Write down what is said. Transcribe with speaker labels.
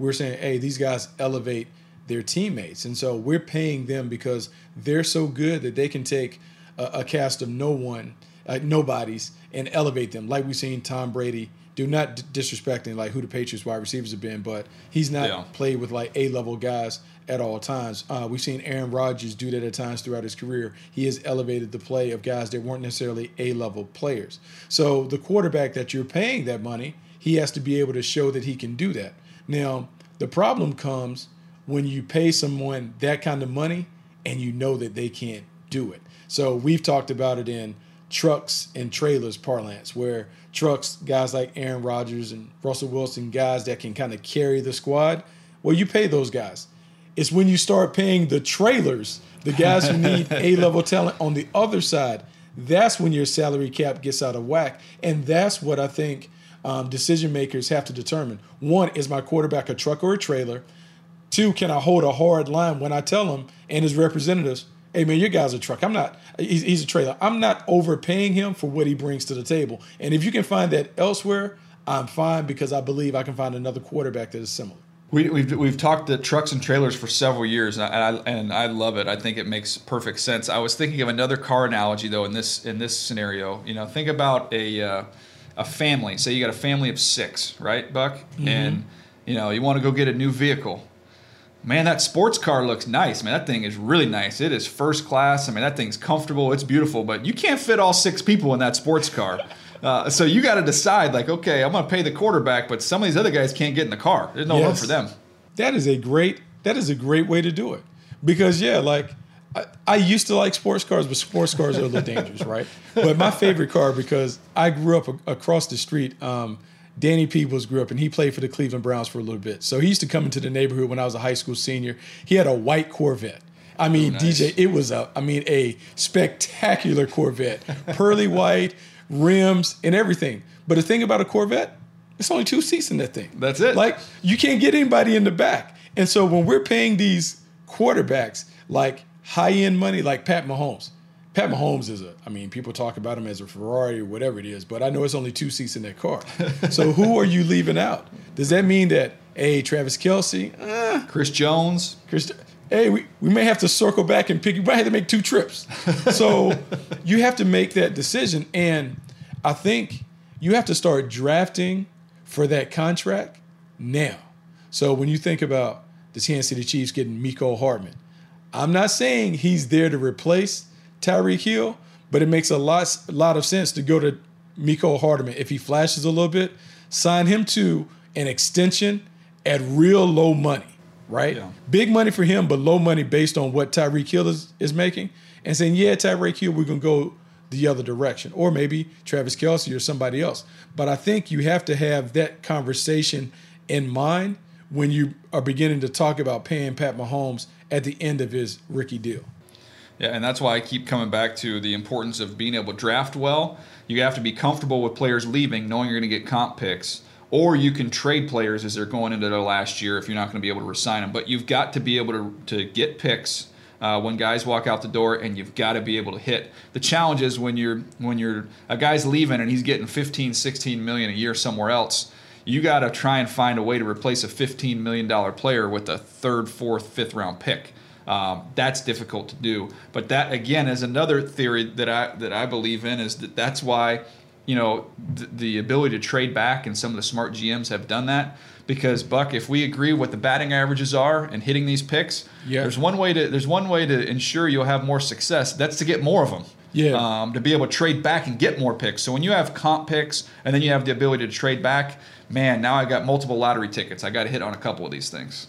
Speaker 1: we're saying, hey, these guys elevate their teammates, and so we're paying them because they're so good that they can take a, a cast of no one, uh, nobodies, and elevate them, like we've seen Tom Brady do. Not disrespecting like who the Patriots wide receivers have been, but he's not
Speaker 2: Yeah.
Speaker 1: played with like A level guys at all times. Uh, we've seen Aaron Rodgers do that at times throughout his career. He has elevated the play of guys that weren't necessarily A level players. So the quarterback that you're paying that money, he has to be able to show that he can do that. Now, the problem comes when you pay someone that kind of money and you know that they can't do it. So we've talked about it in trucks and trailers parlance, where trucks, guys like Aaron Rodgers and Russell Wilson, guys that can kind of carry the squad, well, you pay those guys. It's when you start paying the trailers, the guys who need A level talent on the other side, that's when your salary cap gets out of whack. And that's what I think um, decision makers have to determine. One, is my quarterback a truck or a trailer? Two, can I hold a hard line when I tell him and his representatives, hey man, your guy's a truck. I'm not, he's, he's a trailer. I'm not overpaying him for what he brings to the table. And if you can find that elsewhere, I'm fine because I believe I can find another quarterback that is similar.
Speaker 2: We, we've, we've talked the trucks and trailers for several years, and I, and I love it. I think it makes perfect sense. I was thinking of another car analogy though in this in this scenario. You know, think about a uh, a family. Say you got a family of six, right, Buck? And you know you want to go get a new vehicle. Man, that sports car looks nice. Man, that thing is really nice. It is first class. I mean, that thing's comfortable. It's beautiful, but you can't fit all six people in that sports car. Uh, so you got to decide, like, okay, I'm going to pay the quarterback, but some of these other guys can't get in the car. There's no room for them.
Speaker 1: That is a great that is a great way to do it. Because yeah, like I, I used to like sports cars, but sports cars are a little dangerous, right? But my favorite car because I grew up a- across the street. Um, Danny Peebles grew up and he played for the Cleveland Browns for a little bit. So he used to come into the neighborhood when I was a high school senior. He had a white Corvette. I mean,
Speaker 2: nice.
Speaker 1: DJ, it was a, I mean, a spectacular Corvette, pearly white rims and everything. But the thing about a Corvette, it's only two seats in that thing.
Speaker 2: That's it.
Speaker 1: Like you can't get anybody in the back. And so when we're paying these quarterbacks like high end money, like Pat Mahomes, Pat Mahomes is a, I mean, people talk about him as a Ferrari or whatever it is, but I know it's only two seats in that car. so who are you leaving out? Does that mean that, hey, Travis Kelce, uh,
Speaker 2: Chris Jones.
Speaker 1: Chris, hey, we, we may have to circle back and pick, we might have to make two trips. So you have to make that decision. And I think you have to start drafting for that contract now. So when you think about the Kansas City Chiefs getting Mecole Hardman, I'm not saying he's there to replace Tyreek Hill, but it makes a lot, a lot of sense to go to Mecole Hardman if he flashes a little bit, sign him to an extension at real low money, right?
Speaker 2: Yeah.
Speaker 1: Big money for him, but low money based on what Tyreek Hill is, is making, and saying, yeah, Tyreek Hill, we're gonna go the other direction, or maybe Travis Kelce or somebody else. But I think you have to have that conversation in mind when you are beginning to talk about paying Pat Mahomes at the end of his rookie deal.
Speaker 2: Yeah, and that's why I keep coming back to the importance of being able to draft well. You have to be comfortable with players leaving, knowing you're going to get comp picks, or you can trade players as they're going into their last year if you're not going to be able to resign them. But you've got to be able to, to get picks uh, when guys walk out the door, and you've got to be able to hit. The challenge is when you're when you're a guy's leaving and he's getting 15, 16 million a year somewhere else. You got to try and find a way to replace a 15 million dollar player with a third, fourth, fifth round pick. Um, that's difficult to do. But that again is another theory that I that I believe in is that that's why you know th- the ability to trade back and some of the smart GMs have done that because Buck, if we agree what the batting averages are and hitting these picks,
Speaker 1: Yeah.
Speaker 2: there's one way to there's one way to ensure you'll have more success. That's to get more of them.
Speaker 1: Yeah.
Speaker 2: Um, to be able to trade back and get more picks. So when you have comp picks and then you have the ability to trade back, man, now I got multiple lottery tickets. I got to hit on a couple of these things.